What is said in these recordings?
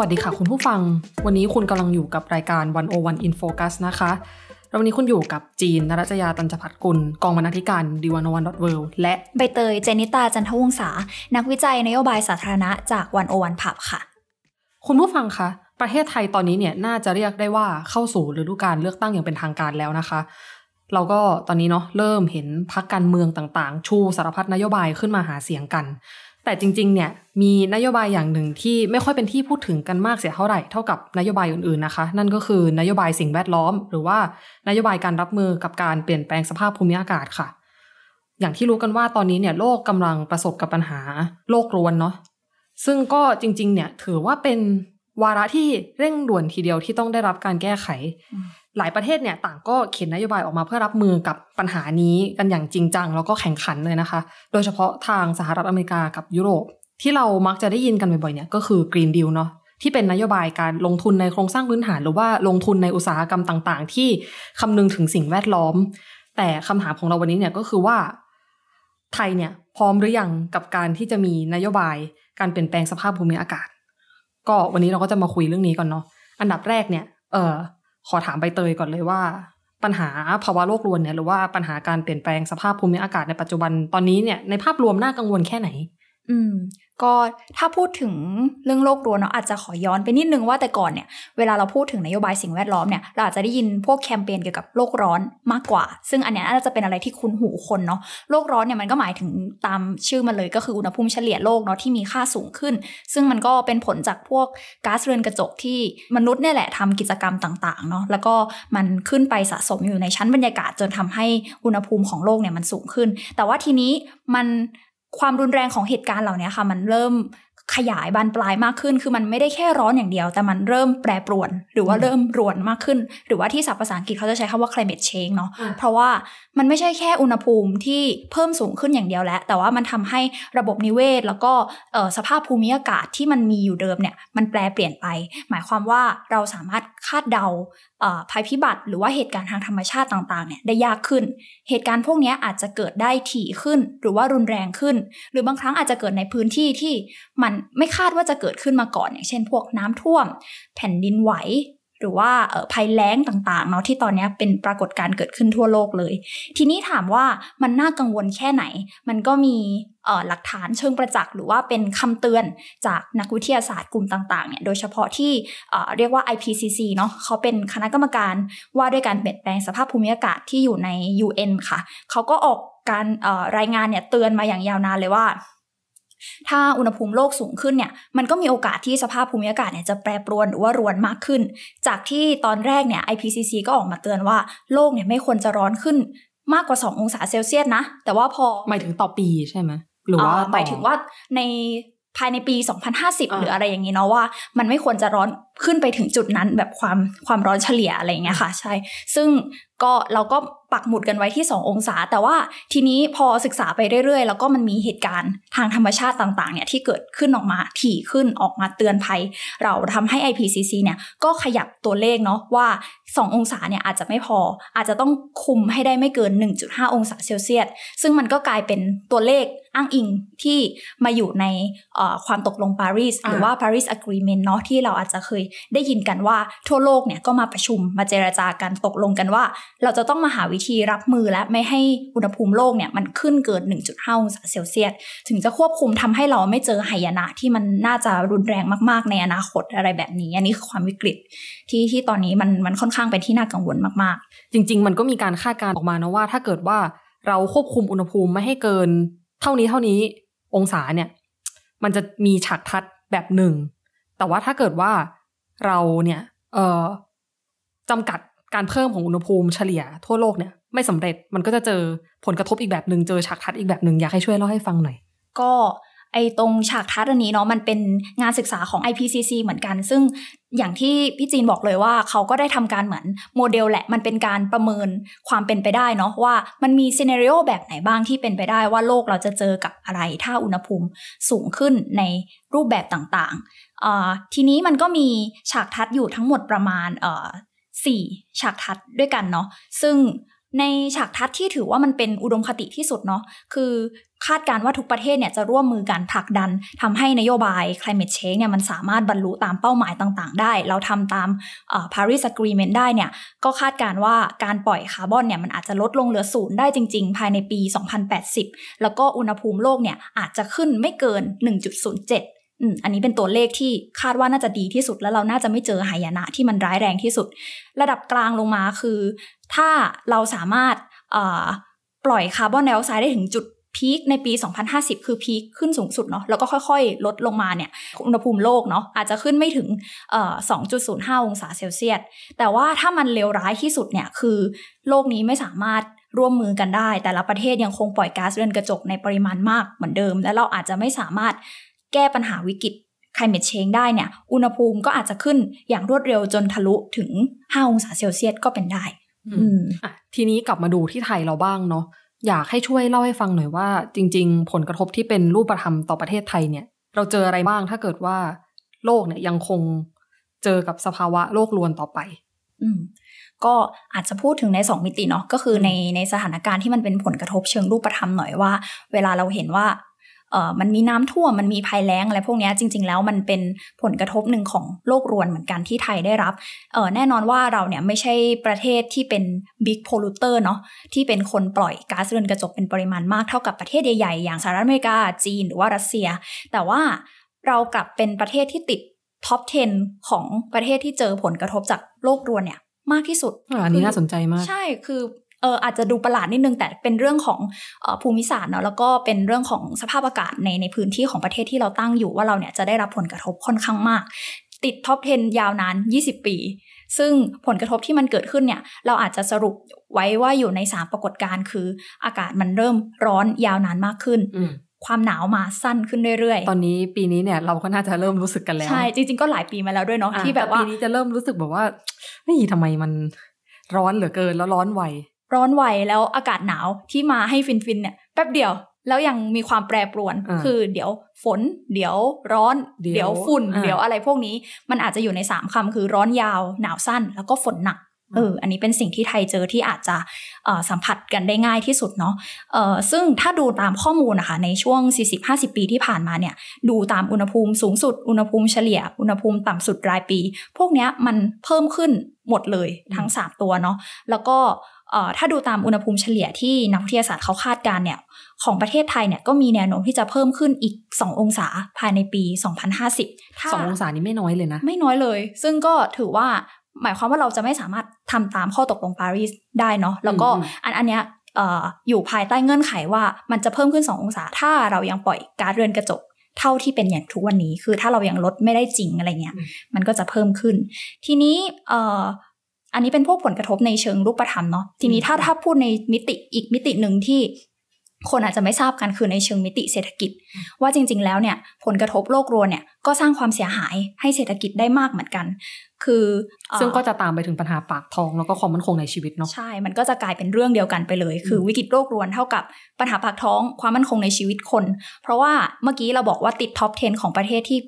วัสดีค่ะคุณผู้ฟัง วันนี้คุณกำลังอยู่กับรายการ 101 in focus นะคะแล้ววันนี้คุณอยู่กับจีนนรัจยาตันจพัฒกุล กองบรรณาธิการดีวันวันดอทเวและใบเตยเจนิตาจันทวงศา นักวิจัยนโยบายสาธารณะจากวันโอวันผับค่ะ คุณผู้ฟังคะประเทศไทยตอนนี้เนี่ยน่าจะเรียกได้ว่าเข้าสู่ฤดูกาลเลือกตั้งอย่างเป็นทางการแล้วนะคะ เราก็ตอนนี้เนาะเริ่มเห็นพักการเมืองต่างๆ ชูสารพัดนโยบายขึ้นมาหาเสียงกัน แต่จริงๆเนี่ยมีนโยบายอย่างหนึ่งที่ไม่ค่อยเป็นที่พูดถึงกันมากเสียเท่าไหร่เท่ากับนโยบายอื่นๆนะคะ นั่นก็คือนโยบายสิ่งแวดล้อม หรือว่านโยบายการรับมือกับการเปลี่ยนแปลงสภาพภูมิอากาศค่ะ อย่างที่รู้กันว่าตอนนี้เนี่ยโลกกำลังประสบกับปัญหาโลกร้อนเนาะซึ่งก็จริงๆเนี่ยถือว่าเป็นวาระที่เร่งด่วนทีเดียวที่ต้องได้รับการแก้ไข หลายประเทศเนี่ยต่างก็เขียนนโยบายออกมาเพื่อรับมือกับปัญหานี้กันอย่างจริงจัง แล้วก็แข่งขันเลยนะคะ โดยเฉพาะทางสหรัฐอเมริกากับยุโรป ที่เรามักจะได้ยินกันบ่อยๆเนี่ยก็คือ Green Deal เนาะที่เป็นนโยบายการลงทุนในโครงสร้างพื้นฐาน หรือว่าลงทุนในอุตสาหกรรมต่าง ๆ ที่คำนึงถึงสิ่งแวดล้อม แต่คำถามของเราวันนี้เนี่ยก็คือว่าไทยเนี่ยพร้อมหรือยังกับการที่จะมีนโยบายการเปลี่ยนแปลงสภาพภูมิอากาศ ก็วันนี้เราก็จะมาคุยเรื่องนี้ก่อนเนาะอันดับแรกเนี่ยเออ ขอถามใบเตยก่อนเลยว่า ปัญหาภาวะโลกรวนเนี่ยหรือว่าปัญหาการเปลี่ยนแปลงสภาพภูมิอากาศในปัจจุบันตอนนี้เนี่ยในภาพรวมน่ากังวลแค่ไหน อืม ก็ถ้าพูดถึงเรื่องโลกร้อนเนาะอาจจะขอย้อนไปนิดนึงว่าแต่ก่อนเนี่ยเวลาเราพูดถึงนโยบายสิ่งแวดล้อมเนี่ยเราอาจจะได้ยินพวกแคมเปญเกี่ยวกับโลกร้อนมากกว่า ซึ่งอันนี้น่าจะเป็นอะไรที่คุ้นหูคนเนาะโลกร้อนเนี่ยมันก็หมายถึงตามชื่อมันเลยก็คืออุณหภูมิเฉลี่ยโลกเนาะที่มีค่าสูงขึ้น ซึ่งมันก็เป็นผลจากพวกก๊าซเรือนกระจกที่มนุษย์เนี่ยแหละทำกิจกรรมต่างๆเนาะแล้วก็มันขึ้นไปสะสมอยู่ในชั้นบรรยากาศจนทำให้อุณหภูมิของโลกเนี่ยมันสูงขึ้น แต่ว่าทีนี้มัน ความรุนแรงของเหตุการณ์เหล่านี้ค่ะ มันเริ่มขยายบานปลายมากขึ้น คือมันไม่ได้แค่ร้อนอย่างเดียว แต่มันเริ่มแปรปรวน หรือว่าเริ่มรวนมากขึ้น หรือว่าที่ศัพท์ภาษาอังกฤษเขาจะใช้คำว่า climate change เนาะอืมเพราะว่ามันไม่ใช่แค่อุณหภูมิที่เพิ่มสูงขึ้นอย่างเดียวแล้ว แต่ว่ามันทำให้ระบบนิเวศ แล้วก็เอ่อสภาพภูมิอากาศที่มันมีอยู่เดิมเนี่ย มันแปรเปลี่ยนไป หมายความว่าเราสามารถคาดเดาเอ่อภัยพิบัติหรือว่าเหตุการณ์ทางธรรมชาติต่างๆเนี่ยได้ยากขึ้น เหตุการณ์พวกนี้อาจจะเกิดได้ถี่ขึ้น หรือว่ารุนแรงขึ้น หรือบางครั้งอาจจะเกิดในพื้นที่ที่มันไม่คาดว่าจะเกิดขึ้นมาก่อน อย่างเช่น พวกน้ำท่วม แผ่นดินไหว หรือว่าภัยแล้งต่างๆเนาะที่ตอนนี้เป็นปรากฏการณ์เกิดขึ้นทั่วโลกเลย ทีนี้ถามว่ามันน่ากังวลแค่ไหน มันก็มีหลักฐานเชิงประจักษ์หรือว่าเป็นคำเตือนจากนักวิทยาศาสตร์กลุ่มต่างๆเนี่ยโดยเฉพาะที่เรียกว่า IPCC เนาะเขาเป็นคณะกรรมการว่าด้วยการเปลี่ยนแปลงสภาพภูมิอากาศที่อยู่ใน UN ค่ะ เขาก็ออกการรายงานเนี่ยเตือนมาอย่างยาวนานเลยว่า ถ้าอุณหภูมิโลกสูงขึ้นเนี่ยมันก็มีโอกาสที่สภาพภูมิอากาศเนี่ยจะแปรปรวนหรือว่ารวนมากขึ้น จากที่ตอนแรกเนี่ย IPCC ก็ออกมาเตือนว่าโลกเนี่ยไม่ควรจะร้อนขึ้นมากกว่า 2 องศาเซลเซียสนะ แต่ว่าพอหมายถึงต่อปีใช่ไหมหรือว่าอ่าต่อหมายถึงว่าในภายในปี 2050อ่าหรืออะไรอย่างนี้เนาะว่า มันไม่ควรจะร้อนขึ้นไปถึงจุดนั้นแบบความความร้อนเฉลี่ยอะไรอย่างเงี้ยค่ะ ใช่ ซึ่งก็เราก็ปักหมุดกันไว้ที่ 2 องศา แต่ว่าทีนี้พอศึกษาไปเรื่อยๆ แล้วก็มันมีเหตุการณ์ทางธรรมชาติต่างๆเนี่ยที่เกิดขึ้นออกมาถี่ขึ้นออกมาเตือนภัย เราทำให้ IPCC เนี่ยก็ขยับตัวเลขเนาะว่า 2 องศาเนี่ยอาจจะไม่พอ อาจจะต้องคุมให้ได้ไม่เกิน 1.5 องศาเซลเซียสซึ่งมันก็กลายเป็นตัวเลขอ้างอิงที่มาอยู่ในเอ่อความตกลงปารีสอ่าหรือว่า Paris Agreement เนาะที่เราอาจจะเคยได้ยินกันว่าทั่วโลกเนี่ยก็มาประชุมมาเจรจากันตกลงกันว่าเราจะต้องมาหาวิธีรับมือและไม่ให้อุณหภูมิโลกเนี่ยมันขึ้นเกิน 1.5 องศาเซลเซียส ถึงจะควบคุมทำให้เราไม่เจอหายนะที่มันน่าจะรุนแรงมากๆ ในอนาคตอะไรแบบนี้ อันนี้คือความวิกฤตที่ที่ตอนนี้มันมันค่อนข้างเป็นที่น่ากังวลมากๆ จริง ๆ มันก็มีการคาดการณ์ออกมานะว่า ถ้าเกิดว่าเราควบคุมอุณหภูมิไม่ให้เกิน เท่านี้เท่านี้องศาเนี่ย มันจะมีฉากทัดแบบหนึ่งแต่ว่าถ้าเกิดว่าเราเนี่ย เอ่อจำกัด การเพิ่มของอุณหภูมิเฉลี่ยทั่วโลกเนี่ยไม่สำเร็จมันก็จะเจอผลกระทบอีกแบบหนึ่งเจอฉากทัดอีกแบบหนึ่งอยากให้ช่วยเล่าให้ฟังหน่อย ก็ไอตรงฉากทัศน์อันนี้เนาะมันเป็นงานศึกษาของ IPCC เหมือนกัน ซึ่งอย่างที่พี่จีนบอกเลยว่าเขาก็ได้ทำการเหมือนโมเดลแหละมันเป็นการประเมินความเป็นไปได้เนาะว่ามันมีซีเนริโอแบบไหนบ้างที่เป็นไปได้ว่าโลกเราจะเจอกับอะไรถ้าอุณหภูมิสูงขึ้นในรูปแบบต่างๆทีนี้มันก็มีฉากทัศน์อยู่ทั้งหมดประมาณ สี่ฉากทัศน์ด้วยกันเนาะซึ่งในฉากทัศน์ที่ถือว่ามันเป็นอุดมคติที่สุดเนาะคือคาดการว่าทุกประเทศเนี่ยจะร่วมมือกันผลักดันทำให้นโยบาย climate change เนี่ยมันสามารถบรรลุตามเป้าหมายต่างๆ ได้ เราทำตาม Paris Agreement ได้เนี่ยก็คาดการว่าการปล่อยคาร์บอนเนี่ยมันอาจจะลดลงเหลือศูนย์ได้จริง ๆ ภายในปี 2080 แล้วก็อุณหภูมิโลกเนี่ยอาจจะขึ้นไม่เกิน 1.07 อืมอันนี้เป็นตัวเลขที่คาดว่าน่าจะดีที่สุด แล้วเราน่าจะไม่เจอหายนะที่มันร้ายแรงที่สุด ระดับกลางลงมาคือ ถ้าเราสามารถปล่อยคาร์บอนไดออกไซด์ได้ถึงจุดพีคในปี 2050 คือพีคขึ้นสูงสุดเนาะแล้วก็ค่อยๆ ลดลงมาเนี่ยอุณหภูมิโลกเนาะอาจจะขึ้นไม่ถึงเอ่อ2.05 องศาเซลเซียส แต่ว่าถ้ามันเลวร้ายที่สุดเนี่ยคือโลกนี้ไม่สามารถร่วมมือกันได้ แต่ละประเทศยังคงปล่อยก๊าซเรือนกระจกในปริมาณมากเหมือนเดิม และเราอาจจะไม่สามารถ แก้ปัญหาวิกฤต climate change ได้เนี่ย อุณหภูมิก็อาจจะขึ้นอย่างรวดเร็วจนทะลุถึง 5 องศาเซลเซียสก็เป็นได้อืมอะทีนี้กลับมาดูที่ไทยเราบ้างเนาะอยากให้ช่วยเล่าให้ฟังหน่อยว่า จริง ๆ ผลกระทบที่เป็นรูปธรรมต่อประเทศไทยเนี่ย เราเจออะไรบ้างถ้าเกิดว่า โลกเนี่ยยังคงเจอกับสภาวะโลกรวนต่อไป อืมก็อาจจะพูดถึงในสองมิติเนาะก็คือในในสถานการณ์ที่มันเป็นผลกระทบเชิงรูปธรรมหน่อยว่า เวลาเราเห็นว่าเอ่อ มันมีน้ำท่วมมันมีภัยแล้งอะไรพวกนี้จริง ๆ แล้วมันเป็นผลกระทบหนึ่งของโลกรวนเหมือนกันที่ไทยได้รับเอ่อแน่นอนว่าเราเนี่ยไม่ใช่ประเทศที่เป็น big polluter เนาะที่เป็นคนปล่อยก๊าซเรือนกระจกเป็นปริมาณมากเท่ากับประเทศใหญ่ๆอย่างสหรัฐอเมริกาจีนหรือว่ารัสเซีย แต่ว่าเรากลับเป็นประเทศที่ติด top 10 ของประเทศที่เจอผลกระทบจากโลกรวนเนี่ยมากที่สุด อันนี้น่าสนใจมาก ใช่ คือ เอออาจจะดูประหลาดนิดนึงแต่เป็นเรื่องของอภูมิศาสตร์เนาะแล้วก็เป็นเรื่องของสภาพอากาศในในพื้นที่ของประเทศที่เราตั้งอยู่ว่าเราเนี่ยจะได้รับผลกระทบค่อนข้างมาก ติดท็อป 10 ยาวนาน 20 ปี ซึ่งผลกระทบที่มันเกิดขึ้นเนี่ย เราอาจจะสรุปไว้ว่าอยู่ในสามปรากฏการณ์คือ อากาศมันเริ่มร้อนยาวนานมากขึ้นความหนาวมาสั้นขึ้นเรื่อยๆ ตอนนี้ปีนี้เนี่ยเราก็น่าจะเริ่มรู้สึกกันแล้ว ใช่ จริงๆก็หลายปีมาแล้วด้วยเนาะที่แบบว่าปีนี้จะเริ่มรู้สึกแบบว่านี่ทำไมมันร้อนเหลือเกินแล้วร้อนไว ร้อนไวแล้วอากาศหนาวที่มาให้ฟินฟินเนี่ยแป๊บเดียวแล้วยังมีความแปรปรวน คือเดี๋ยวฝน เดี๋ยวร้อน เดี๋ยวฝุ่น เดี๋ยวอะไรพวกนี้ มันอาจจะอยู่ในสามคำคือร้อนยาว หนาวสั้น แล้วก็ฝนหนัก เออ อันนี้เป็นสิ่งที่ไทยเจอที่อาจจะสัมผัสกันได้ง่ายที่สุดเนาะเออซึ่งถ้าดูตามข้อมูลนะคะในช่วง 40-50 ปีที่ผ่านมาเนี่ย ดูตามอุณหภูมิสูงสุด อุณหภูมิเฉลี่ย อุณหภูมิต่ำสุดรายปี พวกนี้มันเพิ่มขึ้นหมดเลยทั้ง 3 ตัวเนาะ แล้วก็ ถ้าดูตามอุณหภูมิเฉลี่ยที่นักวิทยาศาสตร์เขาคาดการเนี่ยของประเทศไทยเนี่ยก็มีแนวโน้มที่จะเพิ่มขึ้นอีก 2 องศาภายในปี 2050 ถ้า2องศานี้ไม่น้อยเลยนะ ไม่น้อยเลย ซึ่งก็ถือว่าหมายความว่าเราจะไม่สามารถทำตามข้อตกลงปารีสได้เนาะแล้วก็อันอันเนี้ยอยู่ภายใต้เงื่อนไขว่ามันจะเพิ่มขึ้น 2 องศา ถ้าเรายังปล่อยก๊าซเรือนกระจกเท่าที่เป็นอย่างทุกวันนี้ คือถ้าเรายังลดไม่ได้จริงอะไรเงี้ยมันก็จะเพิ่มขึ้น ทีนี้ อันนี้เป็นพวกผลกระทบในเชิงรูปธรรมเนาะทีนี้ถ้าถ้าพูดในมิติอีกมิติหนึ่งที่คนอาจจะไม่ทราบกันคือในเชิงมิติเศรษฐกิจ ว่าจริง ๆ แล้วเนี่ยผลกระทบโลกรวนเนี่ยก็สร้างความเสียหายให้เศรษฐกิจได้มากเหมือนกัน คือซึ่งก็จะตามไปถึงปัญหาปากท้องแล้วก็ความมั่นคงในชีวิตเนาะใช่ มันก็จะกลายเป็นเรื่องเดียวกันไปเลย คือวิกฤตโลกรวนเท่ากับปัญหาปากท้องความมั่นคงในชีวิตคน เพราะว่าเมื่อกี้เราบอกว่าติด top 10 ของประเทศที่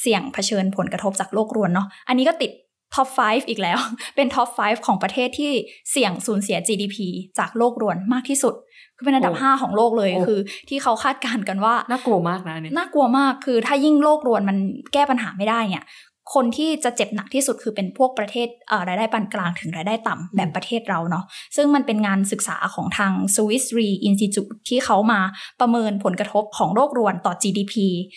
เสี่ยงเผชิญผลกระทบจากโลกรวนเนาะอันนี้ก็ติด top 5 อีกแล้ว เป็น top 5 ของประเทศที่เสี่ยงสูญเสีย GDP จากโลกรวนมากที่สุด คือเป็นอันดับ 5 ของโลกเลยคือ ที่เขาคาดการณ์กันว่า น่ากลัวมากนะเนี่ยน่ากลัวมากคือถ้ายิ่งโลกรวนมันแก้ปัญหาไม่ได้เนี่ย คนที่จะเจ็บหนักที่สุดคือเป็นพวกประเทศรายได้ปานกลางถึงรายได้ต่ำแบบประเทศเราเนาะซึ่งมันเป็นงานศึกษาของทาง Swiss Re Institute ที่เขามาประเมินผลกระทบของโลกรวนต่อ GDP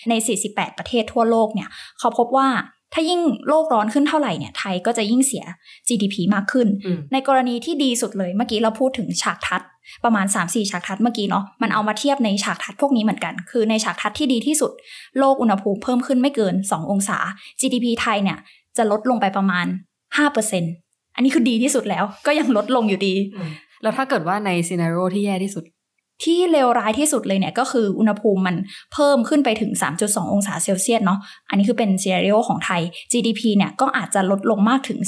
ใน 48 ประเทศทั่วโลกเนี่ยเขาพบว่า ถ้ายิ่งโลกร้อนขึ้นเท่าไหร่เนี่ยไทยก็จะยิ่งเสีย GDP มากขึ้น ในกรณีที่ดีสุดเลยเมื่อกี้เราพูดถึงฉากทัดประมาณ 3-4 ฉากทัดเมื่อกี้เนาะมันเอามาเทียบในฉากทัดพวกนี้เหมือนกัน คือในฉากทัดที่ดีที่สุด โลกอุณหภูมิเพิ่มขึ้นไม่เกิน 2 องศา GDP ไทยเนี่ยจะลดลงไปประมาณ 5%อันนี้คือดีที่สุดแล้วก็ยังลดลงอยู่ดี แล้วถ้าเกิดว่าในซีนารีโอที่แย่ที่สุด ที่เลวร้ายที่สุดเลยเนี่ยก็คืออุณหภูมิมันเพิ่มขึ้นไปถึง 3.2 องศาเซลเซียสเนาะอันนี้คือเป็นซีเรียลของไทย GDP เนี่ยก็อาจจะลดลงมากถึง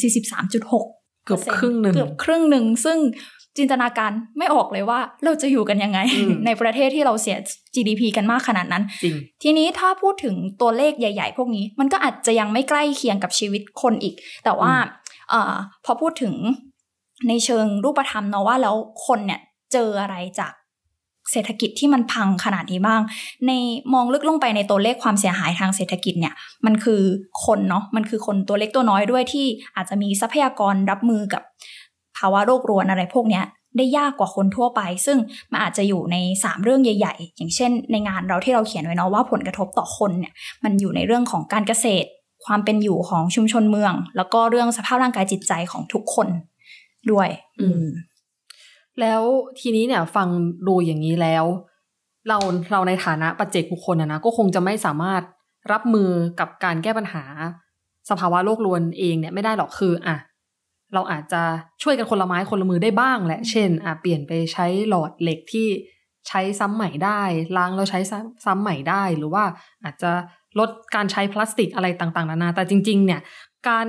43.6 เกือบครึ่งหนึ่งเกือบครึ่งหนึ่งซึ่งจินตนาการไม่ออกเลยว่าเราจะอยู่กันยังไงอืมในประเทศที่เราเสีย GDP กันมากขนาดนั้นจริงทีนี้ถ้าพูดถึงตัวเลขใหญ่ ๆ พวกนี้ มันก็อาจจะยังไม่ใกล้เคียงกับชีวิตคนอีก แต่ว่าเออพอพูดถึงในเชิงรูปธรรมเนาะว่าแล้วคนเนี่ยเจออะไรจาก เศรษฐกิจที่มันพังขนาดนี้บ้าง ในมองลึกลงไปในตัวเลขความเสียหายทางเศรษฐกิจเนี่ย มันคือคนเนาะมันคือคนตัวเล็กตัวน้อยด้วยที่อาจจะมีทรัพยากรรับมือกับภาวะโรครวนอะไรพวกเนี้ยได้ยากกว่าคนทั่วไป ซึ่งมันอาจจะอยู่ใน 3 เรื่องใหญ่ ๆ อย่างเช่น ในงานเราที่เราเขียนไว้เนาะว่าผลกระทบต่อคนเนี่ยมันอยู่ในเรื่องของการเกษตร ความเป็นอยู่ของชุมชนเมือง แล้วก็เรื่องสภาพร่างกายจิตใจของทุกคนด้วย อืม แล้วทีนี้เนี่ยฟังดูอย่างนี้แล้ว เราเราในฐานะปัจเจกบุคคลนะนะก็คงจะไม่สามารถรับมือกับการแก้ปัญหา สภาวะโลกรวนเองเนี่ยไม่ได้หรอกคืออะเราอาจจะช่วยกันคนละไม้คนละมือได้บ้างแหละ เช่นอะเปลี่ยนไปใช้หลอดเหล็กที่ใช้ซ้ำใหม่ได้ล้างแล้วใช้ซ้ำซ้ำใหม่ได้หรือว่าอาจจะลดการใช้พลาสติกอะไรต่างๆนานาแต่จริง ๆ เนี่ย การ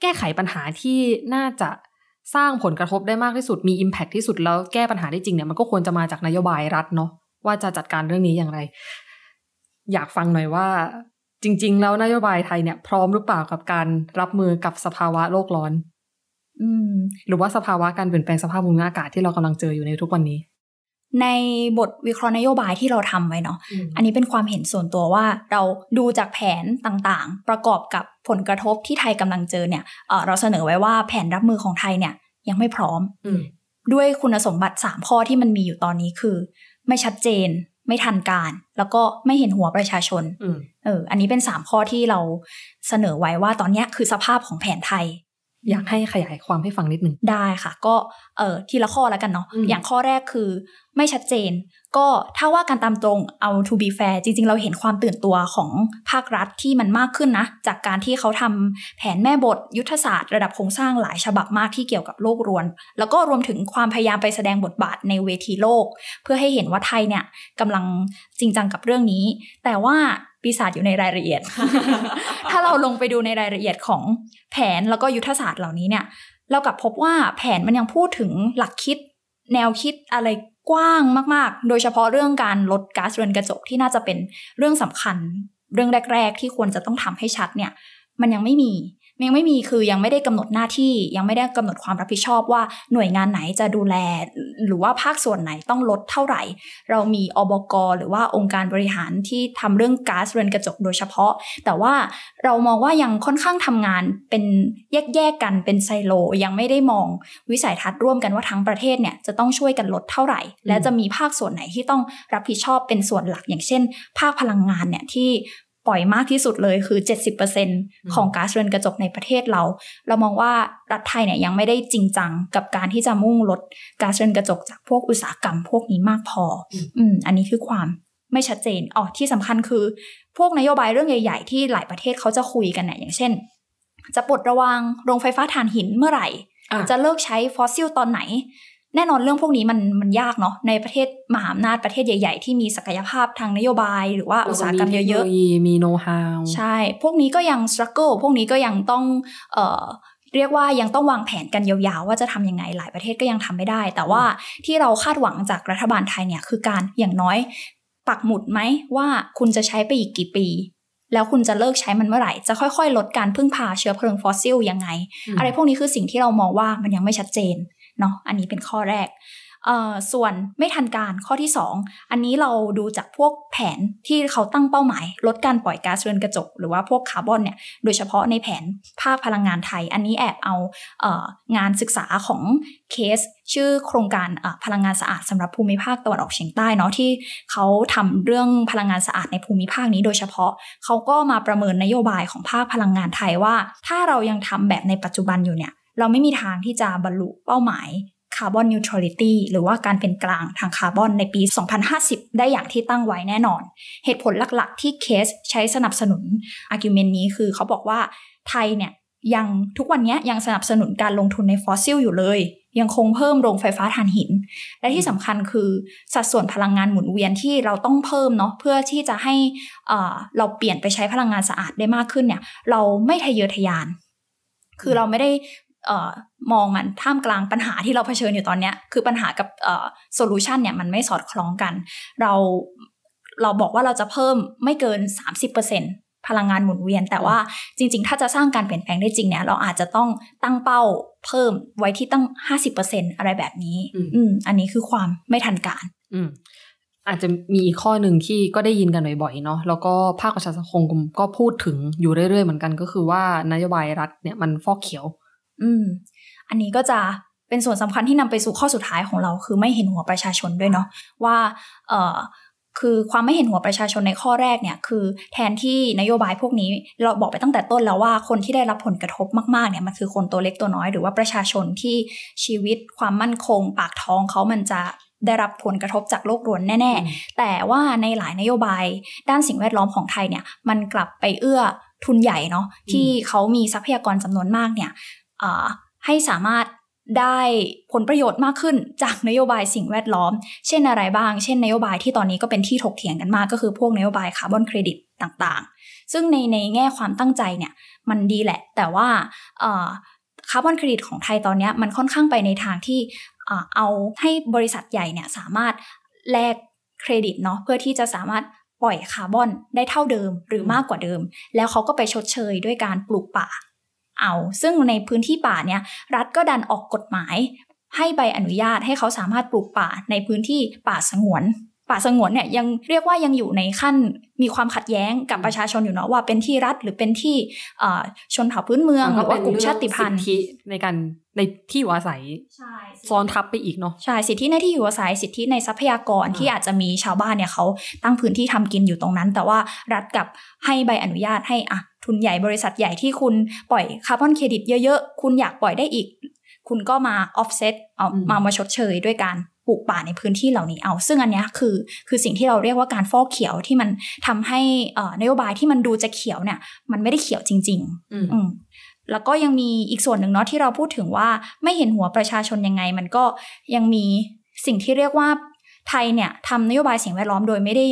แก้ไขปัญหาที่น่าจะ สร้างผลกระทบได้มากที่สุดมี Impact ที่สุดแล้วแก้ปัญหาได้จริงเนี่ยมันก็ควรจะมาจากนโยบายรัฐเนาะว่าจะจัดการเรื่องนี้อย่างไร อยากฟังหน่อยว่า จริง ๆ แล้วนโยบายไทยเนี่ย พร้อมหรือเปล่ากับการรับมือกับสภาวะโลกร้อน อืม หรือว่าสภาวะการเปลี่ยนแปลงสภาพภูมิอากาศที่เรากำลังเจออยู่ในทุกวันนี้ ในบทวิเคราะห์นโยบายที่เราทำไว้เนาะอันนี้เป็นความเห็นส่วนตัวว่าเราดูจากแผนต่างๆ ประกอบกับผลกระทบที่ไทยกำลังเจอเนี่ยเอ่อเราเสนอไว้ว่าแผนรับมือของไทยเนี่ย ยังไม่พร้อมอืมด้วยคุณสมบัติ3ข้อที่มันมีอยู่ตอนนี้คือ ไม่ชัดเจน ไม่ทันการ แล้วก็ไม่เห็นหัวประชาชนอืมเออ อันนี้เป็น3ข้อที่เราเสนอไว้ว่าตอนเนี้ยคือสภาพของแผนไทย อยากให้ขยายความให้ฟังนิดหนึ่งได้ค่ะ ก็เออทีละข้อแล้วกันเนาะอืมอย่างข้อแรกคือไม่ชัดเจน ก็ถ้าว่าการตามตรงเอา to be fair จริง ๆ เราเห็นความตื่นตัวของภาครัฐที่มันมากขึ้นนะ จากการที่เขาทำแผนแม่บทยุทธศาสตร์ระดับโครงสร้างหลายฉบับมากที่เกี่ยวกับโลกรวน แล้วก็รวมถึงความพยายามไปแสดงบทบาทในเวทีโลก เพื่อให้เห็นว่าไทยเนี่ยกำลังจริงจังกับเรื่องนี้ แต่ว่า ปีศาจอยู่ในรายละเอียด ถ้าเราลงไปดูในรายละเอียดของแผนแล้วก็ยุทธศาสตร์เหล่านี้เนี่ย เรากลับพบว่าแผนมันยังพูดถึงหลักคิด แนวคิดอะไรกว้างมาก ๆ โดยเฉพาะเรื่องการลดก๊าซเรือนกระจกที่น่าจะเป็นเรื่องสำคัญ เรื่องแรก ๆ ที่ควรจะต้องทำให้ชัดเนี่ย มันยังไม่มี ยังไม่มีคือยังไม่ได้กำหนดหน้าที่ยังไม่ได้กำหนดความรับผิดชอบว่าหน่วยงานไหนจะดูแล หรือว่าภาคส่วนไหนต้องลดเท่าไหร่ เรามีอบกหรือว่าองค์การบริหารที่ทำเรื่องก๊าซเรือนกระจกโดยเฉพาะ แต่ว่าเรามองว่ายังค่อนข้างทำงานเป็นแยกๆกันเป็นไซโล ยังไม่ได้มองวิสัยทัศน์ร่วมกันว่าทั้งประเทศเนี่ยจะต้องช่วยกันลดเท่าไหร่ และจะมีภาคส่วนไหนที่ต้องรับผิดชอบเป็นส่วนหลักอย่างเช่น ภาคพลังงานเนี่ยที่ ปล่อยมากที่สุดเลยคือ 70%ของก๊าซเรือนกระจกในประเทศเรา เรามองว่ารัฐไทยเนี่ยยังไม่ได้จริงจังกับการที่จะมุ่งลดก๊าซเรือนกระจกจากพวกอุตสาหกรรมพวกนี้มากพออมอืมอันนี้คือความไม่ชัดเจนอ๋อที่สำคัญคือ พวกนโยบายเรื่องใหญ่ ๆ ที่หลายประเทศเขาจะคุยกันเนี่ยอย่างเช่น จะปลดระวางโรงไฟฟ้าถ่านหินเมื่อไหร่อะจะเลิกใช้ฟอสซิลตอนไหน แน่นอนเรื่องพวกนี้มันมันยากเนาะในประเทศมหาอำนาจประเทศใหญ่ ๆ ที่มีศักยภาพทางนโยบาย หรือว่าอุตสาหกรรมเยอะๆๆมีโน้ตฮาวใช่ พวกนี้ก็ยัง struggle พวกนี้ก็ยังต้องเอ่อเรียกว่ายังต้องวางแผนกันยาวๆ ว่าจะทำยังไงหลายประเทศก็ยังทำไม่ได้ แต่ว่าที่เราคาดหวังจากรัฐบาลไทยเนี่ยคือการอย่างน้อยปักหมุดไหมว่าคุณจะใช้ไปอีกกี่ปี แล้วคุณจะเลิกใช้มันเมื่อไหร่ จะค่อยๆ ลดการพึ่งพาเชื้อเพลิงฟอสซิลยังไงอืมอะไรพวกนี้คือสิ่งที่เรามองว่ามันยังไม่ชัดเจน เนาะอันนี้เป็นข้อแรกส่วนไม่ทันการข้อที่ 2 อันนี้เราดูจากพวกแผนที่เขาตั้งเป้าหมาย ลดการปล่อยก๊าซเรือนกระจก หรือว่าพวกคาร์บอนเนี่ยโดยเฉพาะในแผนภาคพลังงานไทย อันนี้แอบเอาเองานศึกษาของเคส ชื่อโครงการพลังงานสะอาดสำหรับภูมิภาคตะวันออกเฉียงใต้เนาะที่เขาทำเรื่องพลังงานสะอาดในภูมิภาคนี้โดยเฉพาะเขาก็มาประเมินนโยบายของภาคพลังงานไทยว่า ถ้าเรายังทำแบบในปัจจุบันอยู่เนี่ย เราไม่มีทางที่จะบรรลุเป้าหมาย carbon neutrality หรือว่าการเป็นกลางทางคาร์บอนในปี 2050 ได้อย่างที่ตั้งไว้แน่นอน เหตุผลหลักๆ ที่เคสใช้สนับสนุน argument นี้คือเขาบอกว่าไทยเนี่ยยังทุกวันนี้ยังสนับสนุนการลงทุนในฟอสซิลอยู่เลย ยังคงเพิ่มโรงไฟฟ้าถ่านหิน และที่สำคัญคือสัดส่วนพลังงานหมุนเวียนที่เราต้องเพิ่มเนาะเพื่อที่จะให้เราเปลี่ยนไปใช้พลังงานสะอาดได้มากขึ้นเนี่ยเราไม่ทะเยอทะยานคือเราไม่ได้ มองมันท่ามกลางปัญหาที่เราเผชิญอยู่ตอนเนี้ยคือปัญหากับเอ่อโซลูชันเนี่ยมันไม่สอดคล้องกัน เราเราบอกว่าเราจะเพิ่มไม่เกิน 30%พลังงานหมุนเวียน แต่ว่าจริง ๆ ถ้าจะสร้างการเปลี่ยนแปลงได้จริงเนี่ยเราอาจจะต้องตั้งเป้าเพิ่มไว้ที่ตั้ง 50%อะไรแบบนี้ อืมอืมอันนี้คือความไม่ทันการ อืมอาจจะมีอีกข้อหนึ่งที่ก็ได้ยินกันบ่อยๆเนาะแล้วก็ภาคประชาสังคมก็พูดถึงอยู่เรื่อยๆเหมือนกันก็คือว่านโยบายรัฐเนี่ยมันฟอกเขียว อืม อันนี้ก็จะเป็นส่วนสำคัญที่นำไปสู่ข้อสุดท้ายของเรา คือไม่เห็นหัวประชาชนด้วยเนาะว่า เอ่อคือความไม่เห็นหัวประชาชนในข้อแรกเนี่ย คือแทนที่นโยบายพวกนี้ เราบอกไปตั้งแต่ต้นแล้วว่าคนที่ได้รับผลกระทบมากๆเนี่ยมันคือคนตัวเล็กตัวน้อยหรือว่าประชาชนที่ชีวิตความมั่นคง ปากท้องเขามันจะได้รับผลกระทบจากโลกรวนแน่ ๆ แต่ว่าในหลายนโยบายด้านสิ่งแวดล้อมของไทยเนี่ย มันกลับไปเอื้อทุนใหญ่เนาะที่เขามีทรัพยากรจำนวนมากเนี่ยอ่า ให้สามารถได้ผลประโยชน์มากขึ้นจากนโยบายสิ่งแวดล้อม เช่นอะไรบ้าง เช่นนโยบายที่ตอนนี้ก็เป็นที่ถกเถียงกันมาก ก็คือพวกนโยบายคาร์บอนเครดิตต่างๆ ซึ่งในในแง่ความตั้งใจเนี่ยมันดีแหละ แต่ว่าคาร์บอนเครดิตของไทยตอนนี้มันค่อนข้างไปในทางที่เอาให้บริษัทใหญ่เนี่ยสามารถแลกเครดิตเนาะเพื่อที่จะสามารถปล่อยคาร์บอนได้เท่าเดิมหรือมากกว่าเดิม แล้วเขาก็ไปชดเชยด้วยการปลูกป่า เอา ซึ่งในพื้นที่ป่าเนี่ยรัฐก็ดันออกกฎหมาย ให้ใบอนุญาตให้เขาสามารถปลูกป่าในพื้นที่ป่าสงวน ป่าสงวนเนี่ยยังเรียกว่ายังอยู่ในขั้นมีความขัดแย้งกับประชาชนอยู่เนาะว่าเป็นที่รัฐหรือเป็นที่เอ่อชนเผ่าพื้นเมืองหรือว่ากลุ่มชาติพันธุ์สิทธิในการในที่อยู่อาศัยใช่ซ้อนทับไปอีกเนาะใช่สิทธิในที่อยู่อาศัยสิทธิในทรัพยากรอ่าที่อาจจะมีชาวบ้านเนี่ยเขาตั้งพื้นที่ทำกินอยู่ตรงนั้น แต่ว่ารัฐกับให้ใบอนุญาตให้อะ ทุนใหญ่บริษัทใหญ่ที่คุณปล่อยคาร์บอนเครดิตเยอะๆ คุณอยากปล่อยได้อีก คุณก็มา offset เอามามาชดเชยด้วยการปลูกป่าในพื้นที่เหล่านี้เอา ซึ่งอันเนี้ยคือคือสิ่งที่เราเรียกว่าการฟอกเขียวที่มันทำให้เอ่อนโยบายที่มันดูจะเขียวเนี่ย มันไม่ได้เขียวจริง ๆ อืมอืมแล้วก็ยังมีอีกส่วนหนึ่งเนาะที่เราพูดถึงว่าไม่เห็นหัวประชาชนยังไง มันก็ยังมีสิ่งที่เรียกว่าไทยเนี่ยทำนโยบายสิ่งแวดล้อมโดยไม่ได้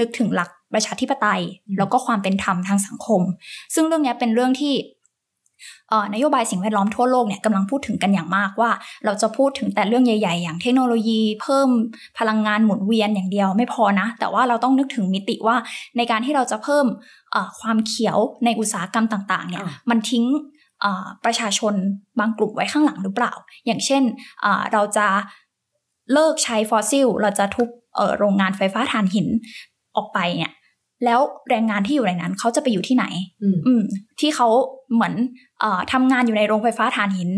นึกถึงหลัก ประชาธิปไตยอืมแล้วก็ความเป็นธรรมทางสังคม ซึ่งเรื่องเนี้ยเป็นเรื่องที่เอ่อนโยบายสิ่งแวดล้อมทั่วโลกเนี่ยกำลังพูดถึงกันอย่างมากว่า เราจะพูดถึงแต่เรื่องใหญ่ ๆ อย่างเทคโนโลยีเพิ่มพลังงานหมุนเวียนอย่างเดียวไม่พอนะ แต่ว่าเราต้องนึกถึงมิติว่าในการที่เราจะเพิ่มเอ่อความเขียวในอุตสาหกรรมต่างๆเนี่ยอ่ามันทิ้งเอ่อประชาชนบางกลุ่มไว้ข้างหลังหรือเปล่า อย่างเช่นเอ่อเราจะเลิกใช้ฟอสซิล เราจะทุบเอ่อโรงงานไฟฟ้าถ่านหิน ออกไปเนี่ย แล้วแรงงานที่อยู่ในนั้นเขาจะไปอยู่ที่ไหน อืมอืม ที่เขาเหมือนเอ่อทำงานอยู่ในโรงไฟฟ้าถ่านหิน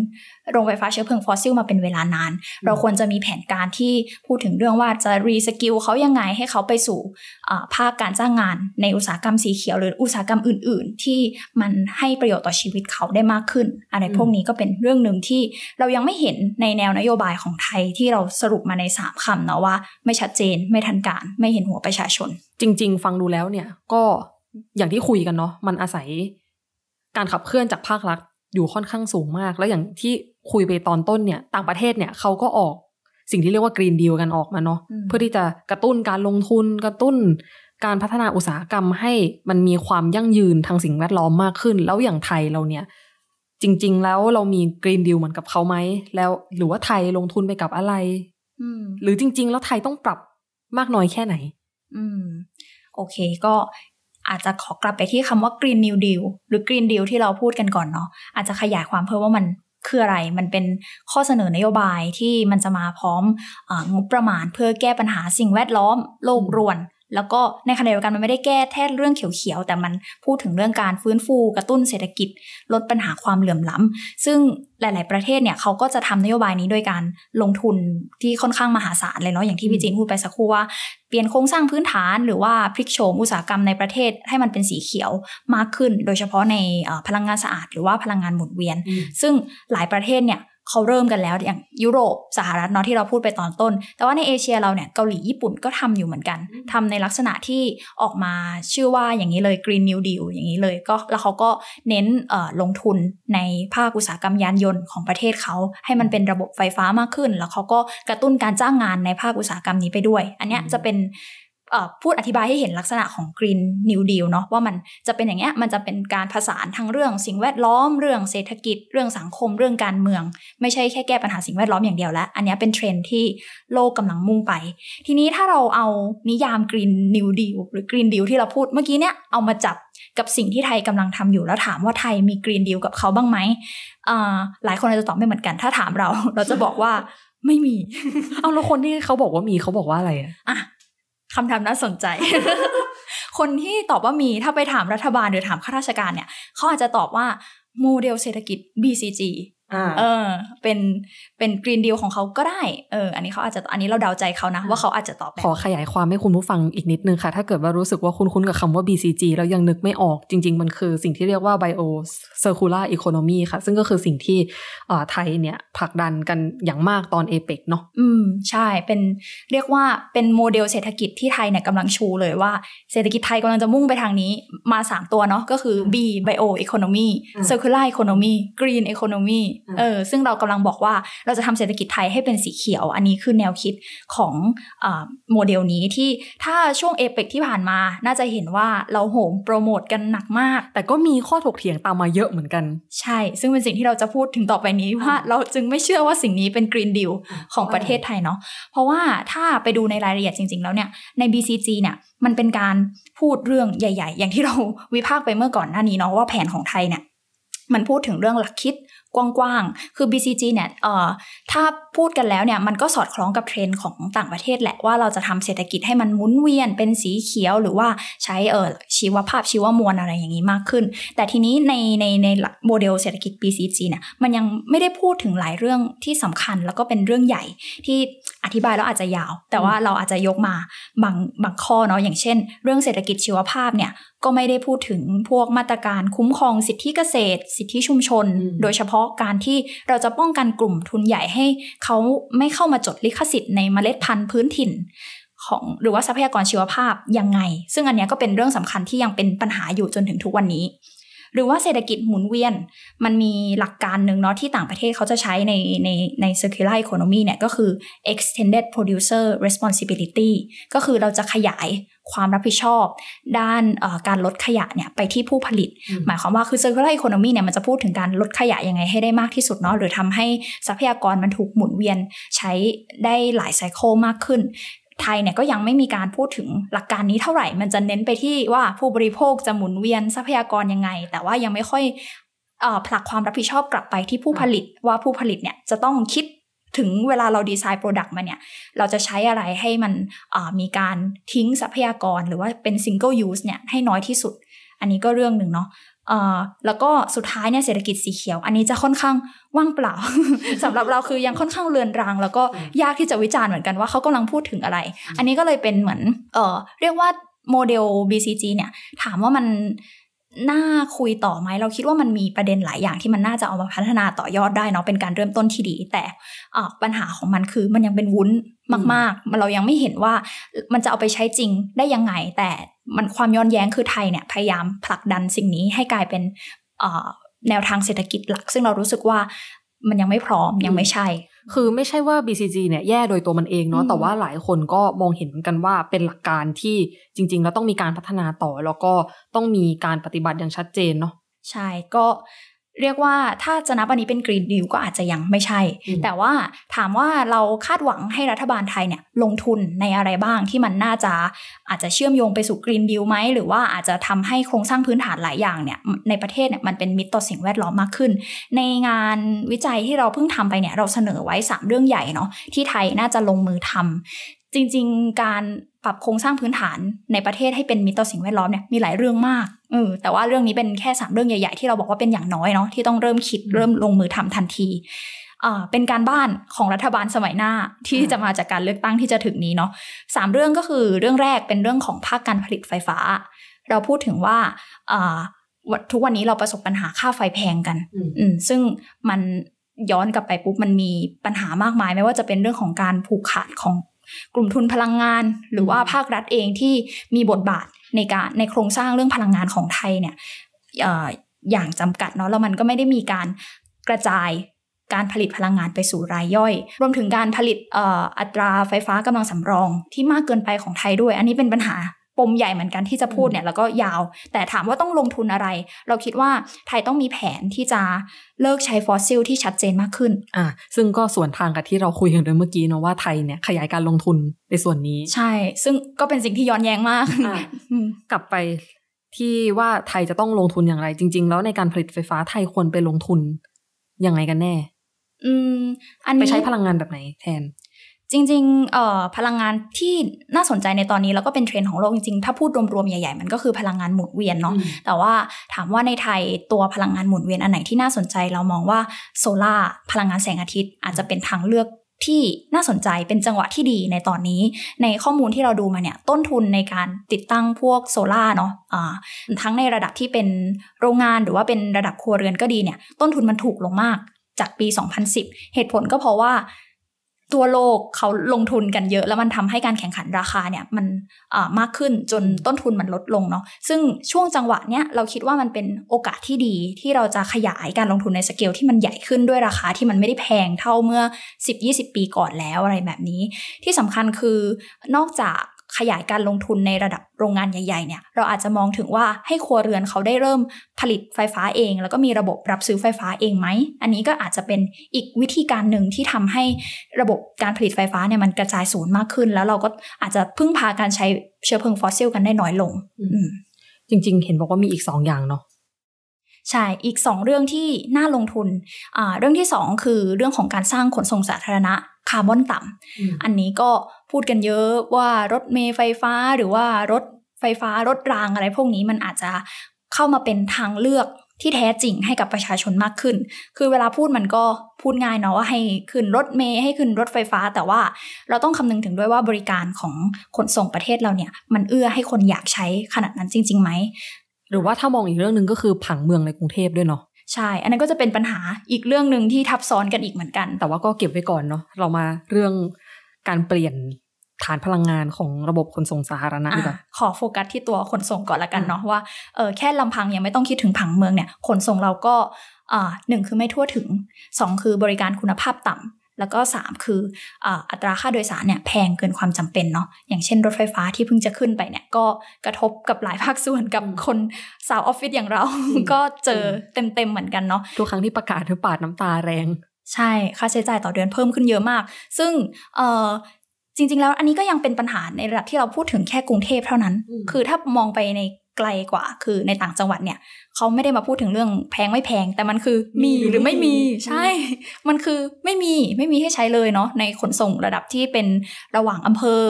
โรงไฟฟ้าเชื้อเพลิงฟอสซิลมาเป็นเวลานาน เราควรจะมีแผนการที่พูดถึงเรื่องว่าจะ reskill เขายังไงให้เขาไปสู่อ่าภาคการจ้างงานในอุตสาหกรรมสีเขียวหรืออุตสาหกรรมอื่น ๆ ที่มันให้ประโยชน์ต่อชีวิตเขาได้มากขึ้น อะไรพวกนี้ก็เป็นเรื่องหนึ่งที่เรายังไม่เห็นในแนวนโยบายของไทยที่เราสรุปมาในสามคำเนาะว่าไม่ชัดเจนไม่ทันการไม่เห็นหัวประชาชน จริง ๆ ฟังดูแล้วเนี่ยก็อย่างที่คุยกันเนาะมันอาศัย การขับเคลื่อนจากภาครัฐอยู่ค่อนข้างสูงมาก แล้วอย่างที่คุยไปตอนต้นเนี่ย ต่างประเทศเนี่ยเขาก็ออกสิ่งที่เรียกว่ากรีนดีลกันออกมาเนาะอืมเพื่อที่จะกระตุ้นการลงทุนกระตุ้นการพัฒนาอุตสาหกรรมให้มันมีความยั่งยืนทางสิ่งแวดล้อมมากขึ้น แล้วอย่างไทยเราเนี่ย จริง ๆ แล้วเรามีกรีนดีลเหมือนกับเขาไหมแล้วหรือว่าไทยลงทุนไปกับอะไรอืมหรือจริง ๆ แล้วไทยต้องปรับมากน้อยแค่ไหน อืม โอเค ก็ อาจจะขอกลับไปที่คำว่า Green New Deal หรือ Green Deal ที่เราพูดกันก่อนเนาะอาจจะขยายความเพิ่มว่ามันคืออะไร มันเป็นข้อเสนอนโยบายที่มันจะมาพร้อมองบประมาณเพื่อแก้ปัญหาสิ่งแวดล้อมโลกรวน แล้วก็ในขณะเดียวกันมันไม่ได้แก้แค่เรื่องเขียวๆ แต่มันพูดถึงเรื่องการฟื้นฟูกระตุ้นเศรษฐกิจ ลดปัญหาความเหลื่อมล้ำซึ่งหลาย ๆ ประเทศเนี่ยเขาก็จะทำนโยบายนี้โดยการลงทุนที่ค่อนข้างมหาศาลเลยเนาะอย่างที่พี่จีนพูดไปสักครู่ว่าเปลี่ยนโครงสร้างพื้นฐานหรือว่าพลิกโฉมอุตสาหกรรมในประเทศให้มันเป็นสีเขียวมากขึ้น โดยเฉพาะในพลังงานสะอาดหรือว่าพลังงานหมุนเวียน ซึ่งหลายประเทศเนี่ย เขาเริ่มกันแล้วอย่างยุโรปสหรัฐเนาะที่เราพูดไปตอนต้น แต่ว่าในเอเชียเราเนี่ยเกาหลีญี่ปุ่นก็ทำอยู่เหมือนกันทำในลักษณะที่ออกมาชื่อว่าอย่างนี้เลย Green New Deal อย่างนี้เลยก็แล้วเขาก็เน้นลงทุนในภาคอุตสาหกรรมยานยนต์ของประเทศเขา ให้มันเป็นระบบไฟฟ้ามากขึ้น แล้วเขาก็กระตุ้นการจ้างงานในภาคอุตสาหกรรมนี้ไปด้วย อันนี้จะเป็น พูดอธิบายให้เห็นลักษณะของ Green New Deal เนาะว่ามันจะเป็นอย่างเงี้ยมันจะเป็นการผสานทั้งเรื่องสิ่งแวดล้อมเรื่องเศรษฐกิจ เรื่องสังคมเรื่องการเมือง ไม่ใช่แค่แก้ปัญหาสิ่งแวดล้อมอย่างเดียวแล้ว อันนี้เป็นเทรนที่โลกกำลังมุ่งไป ทีนี้ถ้าเราเอานิยาม Green New Deal หรือ Green Deal ที่เราพูดเมื่อกี้เนี้ยเอามาจับกับสิ่งที่ไทยกำลังทำอยู่แล้วถามว่าไทยมี Green Deal กับเขาบ้างไหมหลายคนอาจจะตอบไม่เหมือนกัน ถ้าถามเราเราจะบอกว่าไม่มี เอาแล้วคนที่เขาบอกว่ามีเขาบอกว่าอะไรอะ คำถามน่าสนใจ คนที่ตอบว่ามีถ้าไปถามรัฐบาลหรือถามข้าราชการเนี่ยเขาอาจจะตอบว่าโมเดลเศรษฐกิจ BCG เออ เป็นเป็นกรีนดีลของเขาก็ได้เออ อันนี้เขาอาจจะอันนี้เราเดาใจเขานะ ว่าเขาอาจจะตอบขอขยายความให้คุณผู้ฟังอีกนิดนึงค่ะ ถ้าเกิดว่ารู้สึกว่าคุณคุ้นกับคำว่า BCG แล้วยังนึกไม่ออกจริง ๆ มันคือสิ่งที่เรียกว่า Bio Circular Economy ค่ะ ซึ่งก็คือสิ่งที่ไทยเนี่ยผลักดันกันอย่างมากตอนเอเปกเนาะอืม ใช่เป็นเรียกว่าเป็นโมเดลเศรษฐกิจที่ไทยเนี่ยกำลังชูเลยว่าเศรษฐกิจไทยกำลังจะมุ่งไปทางนี้มา 3 ตัวเนาะก็คือ B Bio Economy Circular Economy Green Economy เออซึ่งเรากำลังบอกว่าเราจะทำเศรษฐกิจไทยให้เป็นสีเขียว อันนี้คือแนวคิดของอโมเดลนี้ที่ถ้าช่วงเอเปกที่ผ่านมา น่าจะเห็นว่าเราโหมโปรโมทกันหนักมาก แต่ก็มีข้อถกเถียงตามมาเยอะเหมือนกัน ใช่ ซึ่งเป็นสิ่งที่เราจะพูดถึงต่อไปนี้ว่าเราจึงไม่เชื่อว่าสิ่งนี้เป็น Green Deal ของประเทศไทยเนาะเพราะว่าถ้าไปดูในรายละเอียดจริง ๆ แล้วเนี่ยใน BCG เนี่ยมันเป็นการพูดเรื่องใหญ่ ๆ อย่างที่เราวิพากษ์ไปเมื่อก่อนหน้านี้เนาะว่าแผนของไทยเนี่ยมันพูดถึงเรื่องหลักคิด กว้างๆ คือ BCG เนี่ยเอ่อถ้าพูดกันแล้วเนี่ยมันก็สอดคล้องกับเทรนด์ของต่างประเทศแหละว่าเราจะทำเศรษฐกิจให้มันหมุนเวียนเป็นสีเขียวหรือว่าใช้เอ่อชีวภาพชีวมวลอะไรอย่างนี้มากขึ้น แต่ทีนี้ในในในโมเดลเศรษฐกิจ BCG เนี่ยมันยังไม่ได้พูดถึงหลายเรื่องที่สำคัญแล้วก็เป็นเรื่องใหญ่ที่อธิบายแล้วอาจจะยาว แต่ว่าเราอาจจะยกมาบางบางข้อเนาะอย่างเช่น เรื่องเศรษฐกิจชีวภาพเนี่ยก็ไม่ได้พูดถึงพวกมาตรการคุ้มครองสิทธิเกษตร สิทธิชุมชน โดยเฉพาะการที่เราจะป้องกันกลุ่มทุนใหญ่ให้เขาไม่เข้ามาจดลิขสิทธิ์ในเมล็ดพันธุ์พื้นถิ่นของหรือว่าทรัพยากรชีวภาพยังไง ซึ่งอันนี้ก็เป็นเรื่องสำคัญที่ยังเป็นปัญหาอยู่จนถึงทุกวันนี้ หรือว่าเศรษฐกิจหมุนเวียน มันมีหลักการหนึ่งเนาะที่ต่างประเทศเขาจะใช้ในในใน circular economy เนี่ยก็คือ extended producer responsibility ก็คือเราจะขยายความรับผิดชอบ ด้านการลดขยะเนี่ยไปที่ผู้ผลิต หมายความว่าคือ circular economy เนี่ยมันจะพูดถึงการลดขยะยังไงให้ได้มากที่สุดเนาะหรือทำให้ทรัพยากรมันถูกหมุนเวียนใช้ได้หลายไซเคิลมากขึ้น ไทยเนี่ยก็ยังไม่มีการพูดถึงหลักการนี้เท่าไหร่ มันจะเน้นไปที่ว่าผู้บริโภคจะหมุนเวียนทรัพยากรยังไง แต่ว่ายังไม่ค่อยผลักความรับผิดชอบกลับไปที่ผู้ผลิตว่าผู้ผลิตเนี่ยจะต้องคิดถึงเวลาเรา design product มาเนี่ย เราจะใช้อะไรให้มันมีการทิ้งทรัพยากรหรือว่าเป็น single-use เนี่ยให้น้อยที่สุด อันนี้ก็เรื่องหนึ่งเนาะ แล้วก็สุดท้ายเนี่ยเศรษฐกิจสีเขียว อันนี้จะค่อนข้างว่างเปล่าสำหรับเราคือยังค่อนข้างเลือนราง แล้วก็ยากที่จะวิจารณ์เหมือนกันว่าเขากำลังพูดถึงอะไร อันนี้ก็เลยเป็นเหมือนเออเรียกว่าโมเดล BCG เนี่ยถามว่ามัน น่าคุยต่อไหมเราคิดว่ามันมีประเด็นหลายอย่างที่มันน่าจะเอามาพัฒนาต่อยอดได้เนาะเป็นการเริ่มต้นที่ดี แต่ปัญหาของมันคือมันยังเป็นวุ้นมากๆ เรายังไม่เห็นว่ามันจะเอาไปใช้จริงได้ยังไง แต่มันความย้อนแย้งคือไทยเนี่ยพยายามผลักดันสิ่งนี้ให้กลายเป็นแนวทางเศรษฐกิจหลัก ซึ่งเรารู้สึกว่ามันยังไม่พร้อมยังไม่ใช่ คือไม่ใช่ว่า BCG เนี่ยแย่โดยตัวมันเองเนาะแต่ว่าหลายคนก็มองเห็นกันว่าเป็นหลักการที่จริง ๆ แล้วต้องมีการพัฒนาต่อ แล้วก็ต้องมีการปฏิบัติอย่างชัดเจนเนาะใช่ก็ เรียกว่าถ้าจะนับอันนี้เป็นกรีนดิวก็อาจจะยังไม่ใช่ แต่ว่าถามว่าเราคาดหวังให้รัฐบาลไทยเนี่ยลงทุนในอะไรบ้างที่มันน่าจะอาจจะเชื่อมโยงไปสู่กรีนดิวไหมหรือว่าอาจจะทำให้โครงสร้างพื้นฐานหลายอย่างเนี่ยในประเทศเนี่ยมันเป็นมิตรต่อสิ่งแวดล้อมมากขึ้น ในงานวิจัยที่เราเพิ่งทำไปเนี่ยเราเสนอไว้ 3 เรื่องใหญ่เนาะที่ไทยน่าจะลงมือทำจริง ๆ การ ปรับโครงสร้างพื้นฐานในประเทศให้เป็นมิตรต่อสิ่งแวดล้อมเนี่ยมีหลายเรื่องมากเออแต่ว่าเรื่องนี้เป็นแค่สามเรื่องใหญ่ๆที่เราบอกว่าเป็นอย่างน้อยเนาะที่ต้องเริ่มคิดเริ่มลงมือทำทันทีอ่าเป็นการบ้านของรัฐบาลสมัยหน้าที่จะมาจากการเลือกตั้งที่จะถึงนี้เนาะสามเรื่องก็คือเรื่องแรกเป็นเรื่องของภาคการผลิตไฟฟ้า เราพูดถึงว่าอ่าทุกวันนี้เราประสบปัญหาค่าไฟแพงกัน อืซึ่งมันย้อนกลับไปปุ๊บมันมีปัญหามากมาย ไม่ว่าจะเป็นเรื่องของการผูกขาดของ กลุ่มทุนพลังงาน หรือว่าภาครัฐเองที่มีบทบาทในการในโครงสร้างเรื่องพลังงานของไทยเนี่ยอย่างจำกัดเนาะแล้วมันก็ไม่ได้มีการกระจายการผลิตพลังงานไปสู่รายย่อย รวมถึงการผลิตอออัตราไฟฟ้ากำลังสำรองที่มากเกินไปของไทยด้วย อันนี้เป็นปัญหา ปมใหญ่เหมือนกันที่จะพูดเนี่ยแล้วก็ยาว แต่ถามว่าต้องลงทุนอะไร เราคิดว่าไทยต้องมีแผนที่จะเลิกใช้ฟอสซิลที่ชัดเจนมากขึ้นอ่าซึ่งก็ส่วนทางกับที่เราคุยกันไปเมื่อกี้เนาะว่าไทยเนี่ยขยายการลงทุนในส่วนนี้ ใช่ ซึ่งก็เป็นสิ่งที่ย้อนแย้งมากอ่าอืมกลับไปที่ว่าไทยจะต้องลงทุนอย่างไร จริง ๆ แล้วในการผลิตไฟฟ้าไทยควรไปลงทุนยังไงกันแน่ อืม อันไปนี้ใช้พลังงานแบบไหนแทน จริงๆเอ่อพลังงานที่น่าสนใจในตอนนี้แล้วก็เป็นเทรนด์ของโลกจริงๆ ถ้าพูดรวมๆ ใหญ่ๆ มันก็คือพลังงานหมุนเวียนเนาะอืมแต่ว่าถามว่าในไทยตัวพลังงานหมุนเวียนอันไหนที่น่าสนใจเรามองว่าโซลาร์พลังงานแสงอาทิตย์อาจจะเป็นทางเลือกที่น่าสนใจเป็นจังหวะที่ดีในตอนนี้ ในข้อมูลที่เราดูมาเนี่ยต้นทุนในการติดตั้งพวกโซลาร์เนาะอ่าทั้งในระดับที่เป็นโรงงานหรือว่าเป็นระดับครัวเรือนก็ดีเนี่ยต้นทุนมันถูกลงมากจากปี 2010 เหตุผลก็เพราะว่า ตัวโลกเขาลงทุนกันเยอะ แล้วมันทำให้การแข่งขันราคาเนี่ยมันมากขึ้นจนต้นทุนมันลดลงเนาะซึ่งช่วงจังหวะเนี้ยเราคิดว่ามันเป็นโอกาสที่ดีที่เราจะขยายการลงทุนในสเกลที่มันใหญ่ขึ้นด้วยราคาที่มันไม่ได้แพงเท่าเมื่อ 10-20 ปีก่อนแล้วอะไรแบบนี้ ที่สำคัญคือนอกจาก ขยายการลงทุนในระดับโรงงานใหญ่ๆเนี่ยเราอาจจะมองถึงว่าให้ครัวเรือนเขาได้เริ่มผลิตไฟฟ้าเอง แล้วก็มีระบบรับซื้อไฟฟ้าเองไหม อันนี้ก็อาจจะเป็นอีกวิธีการหนึ่งที่ทำให้ระบบการผลิตไฟฟ้าเนี่ยมันกระจายศูนย์มากขึ้น แล้วเราก็อาจจะพึ่งพาการใช้เชื้อเพลิงฟอสซิลกันได้น้อยลงจริง ๆ เห็นบอกว่ามีอีกสองอย่างเนาะ ใช่ อีก 2 เรื่องที่น่าลงทุนอ่าเรื่องที่ 2 คือเรื่องของการสร้างขนส่งสาธารณะคาร์บอนต่ำ อันนี้ก็พูดกันเยอะว่ารถเมล์ไฟฟ้าหรือว่ารถไฟฟ้ารถรางอะไรพวกนี้มันอาจจะเข้ามาเป็นทางเลือกที่แท้จริงให้กับประชาชนมากขึ้น คือเวลาพูดมันก็พูดง่ายเนาะว่าให้ขึ้นรถเมล์ให้ขึ้นรถไฟฟ้า แต่ว่าเราต้องคำนึงถึงด้วยว่าบริการของขนส่งประเทศเราเนี่ย มันเอื้อให้คนอยากใช้ขนาดนั้นจริงๆไหม หรือว่าถ้ามองอีกเรื่องหนึ่งก็คือผังเมืองในกรุงเทพด้วยเนาะใช่ อันนั้นก็จะเป็นปัญหาอีกเรื่องหนึ่งที่ทับซ้อนกันอีกเหมือนกัน แต่ว่าก็เก็บไว้ก่อนเนาะเรามาเรื่องการเปลี่ยนฐานพลังงานของระบบขนส่งสาธารณะดีกว่าอะขอโฟกัสที่ตัวขนส่งก่อนละกันเนาะว่าเออแค่ลำพังยังไม่ต้องคิดถึงผังเมืองเนี่ยขนส่งเราก็อ่าหนึ่งคือไม่ทั่วถึงสองคือบริการคุณภาพต่ำ แล้วก็สามคืออ่าอัตราค่าโดยสารเนี่ยแพงเกินความจำเป็นเนาะอย่างเช่นรถไฟฟ้าที่เพิ่งจะขึ้นไปเนี่ยก็กระทบกับหลายภาคส่วนกับคนสาวออฟฟิศอย่างเรา ก็เจอเต็มๆเหมือนกันเนาะทุกครั้งที่ประกาศคือปาดน้ำตาแรง ใช่ค่าใช้จ่ายต่อเดือนเพิ่มขึ้นเยอะมาก ซึ่งเอ่อจริง ๆ แล้วอันนี้ก็ยังเป็นปัญหาในระดับที่เราพูดถึงแค่กรุงเทพเท่านั้นอืมคือถ้ามองไปใน ไกลกว่า คือในต่างจังหวัดเนี่ยเขาไม่ได้มาพูดถึงเรื่องแพงไม่แพง แต่มันคือมีหรือไม่มีใช่ มันคือไม่มีไม่มีให้ใช้เลยเนาะในขนส่งระดับที่เป็นระหว่างอำเภอ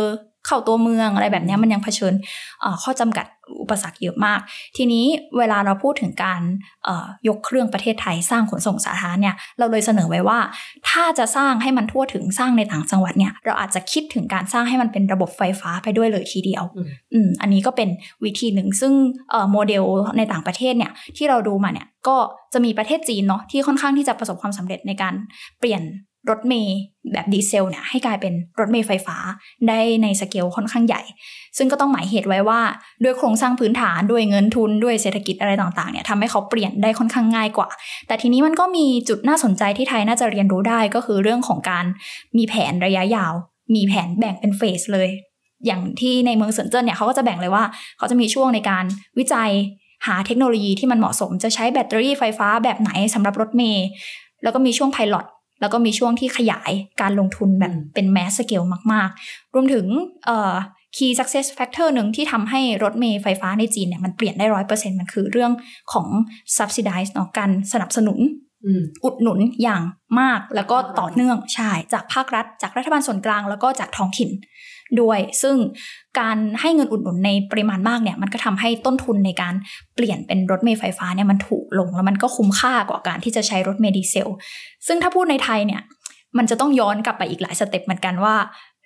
เข้าตัวเมืองอะไรแบบเนี้ยมันยังเผชิญเอ่อข้อจำกัดอุปสรรคเยอะมาก ทีนี้เวลาเราพูดถึงการเอ่อยกเครื่องประเทศไทยสร้างขนส่งสาธารณะเนี่ยเราเลยเสนอไว้ว่า ถ้าจะสร้างให้มันทั่วถึงสร้างในต่างจังหวัดเนี่ยเราอาจจะคิดถึงการสร้างให้มันเป็นระบบไฟฟ้าไปด้วยเลยทีเดียวอืมอืมอันนี้ก็เป็นวิธีหนึ่งซึ่งเอ่อโมเดลในต่างประเทศเนี่ยที่เราดูมาเนี่ยก็จะมีประเทศจีนเนาะที่ค่อนข้างที่จะประสบความสำเร็จในการเปลี่ยน รถเมล์แบบดีเซลเนี่ยให้กลายเป็นรถเมล์ไฟฟ้าได้ในสเกลค่อนข้างใหญ่ ซึ่งก็ต้องหมายเหตุไว้ว่าด้วยโครงสร้างพื้นฐานด้วยเงินทุนด้วยเศรษฐกิจอะไรต่างๆเนี่ยทำให้เขาเปลี่ยนได้ค่อนข้างง่ายกว่า แต่ทีนี้มันก็มีจุดน่าสนใจที่ไทยน่าจะเรียนรู้ได้ก็คือเรื่องของการมีแผนระยะยาว มีแผนแบ่งเป็น phase เลย อย่างที่ในเมืองเซินเจิ้นเนี่ยเขาก็จะแบ่งเลยว่า เขาจะมีช่วงในการวิจัยหาเทคโนโลยีที่มันเหมาะสม จะใช้แบตเตอรี่ไฟฟ้าแบบไหนสำหรับรถเมล์แล้วก็มีช่วง pilot แล้วก็มีช่วงที่ขยายการลงทุนแบบอืมเป็น mass scale มาก ๆ รวมถึงเอ่อ key success factor หนึ่งที่ทำให้รถเมล์ไฟฟ้าในจีนเนี่ยมันเปลี่ยนได้ร้อยเปอร์เซ็นต์มันคือเรื่องของ subsidize เนาะการสนับสนุนอืมอุดหนุนอย่างมากแล้วก็ต่อเนื่องใช่จากภาครัฐ จากรัฐบาลส่วนกลางแล้วก็จากท้องถิ่น ด้วย ซึ่งการให้เงินอุดหนุนในปริมาณมากเนี่ยมันก็ทำให้ต้นทุนในการเปลี่ยนเป็นรถเมล์ไฟฟ้าเนี่ยมันถูกลง แล้วมันก็คุ้มค่ากว่าการที่จะใช้รถเมล์ดีเซล ซึ่งถ้าพูดในไทยเนี่ยมันจะต้องย้อนกลับไปอีกหลายสเต็ปเหมือนกันว่า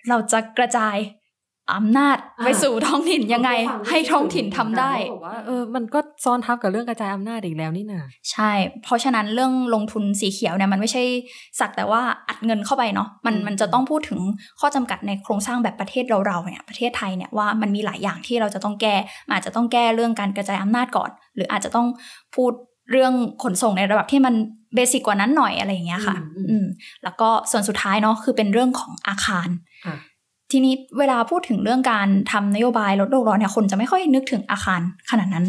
เราจะกระจาย อำนาจอ่าไปสู่ท้องถิ่นยังไง ให้ท้องถิ่นทำได้บอกว่าเออมันก็ซ้อนทับกับเรื่องกระจายอำนาจอีกแล้วนี่นาใช่ เพราะฉะนั้นเรื่องลงทุนสีเขียวเนี่ยมันไม่ใช่สักแต่ว่าอัดเงินเข้าไปเนาะมันอืมมันจะต้องพูดถึงข้อจำกัดในโครงสร้างแบบประเทศเราๆเนี่ยประเทศไทยเนี่ยว่ามันมีหลายอย่างที่เราจะต้องแก้มันอาจจะต้องแก้เรื่องการกระจายอำนาจก่อน หรืออาจจะต้องพูดเรื่องขนส่งในระดับที่มันเบสิกกว่านั้นหน่อยอะไรอย่างเงี้ยค่ะ อืมอืมอืมแล้วก็ส่วนสุดท้ายเนาะคือเป็นเรื่องของอาคารอะ ทีนี้เวลาพูดถึงเรื่องการทำนโยบายลดโลกร้อนเนี่ยคนจะไม่ค่อยนึกถึงอาคารขนาดนั้น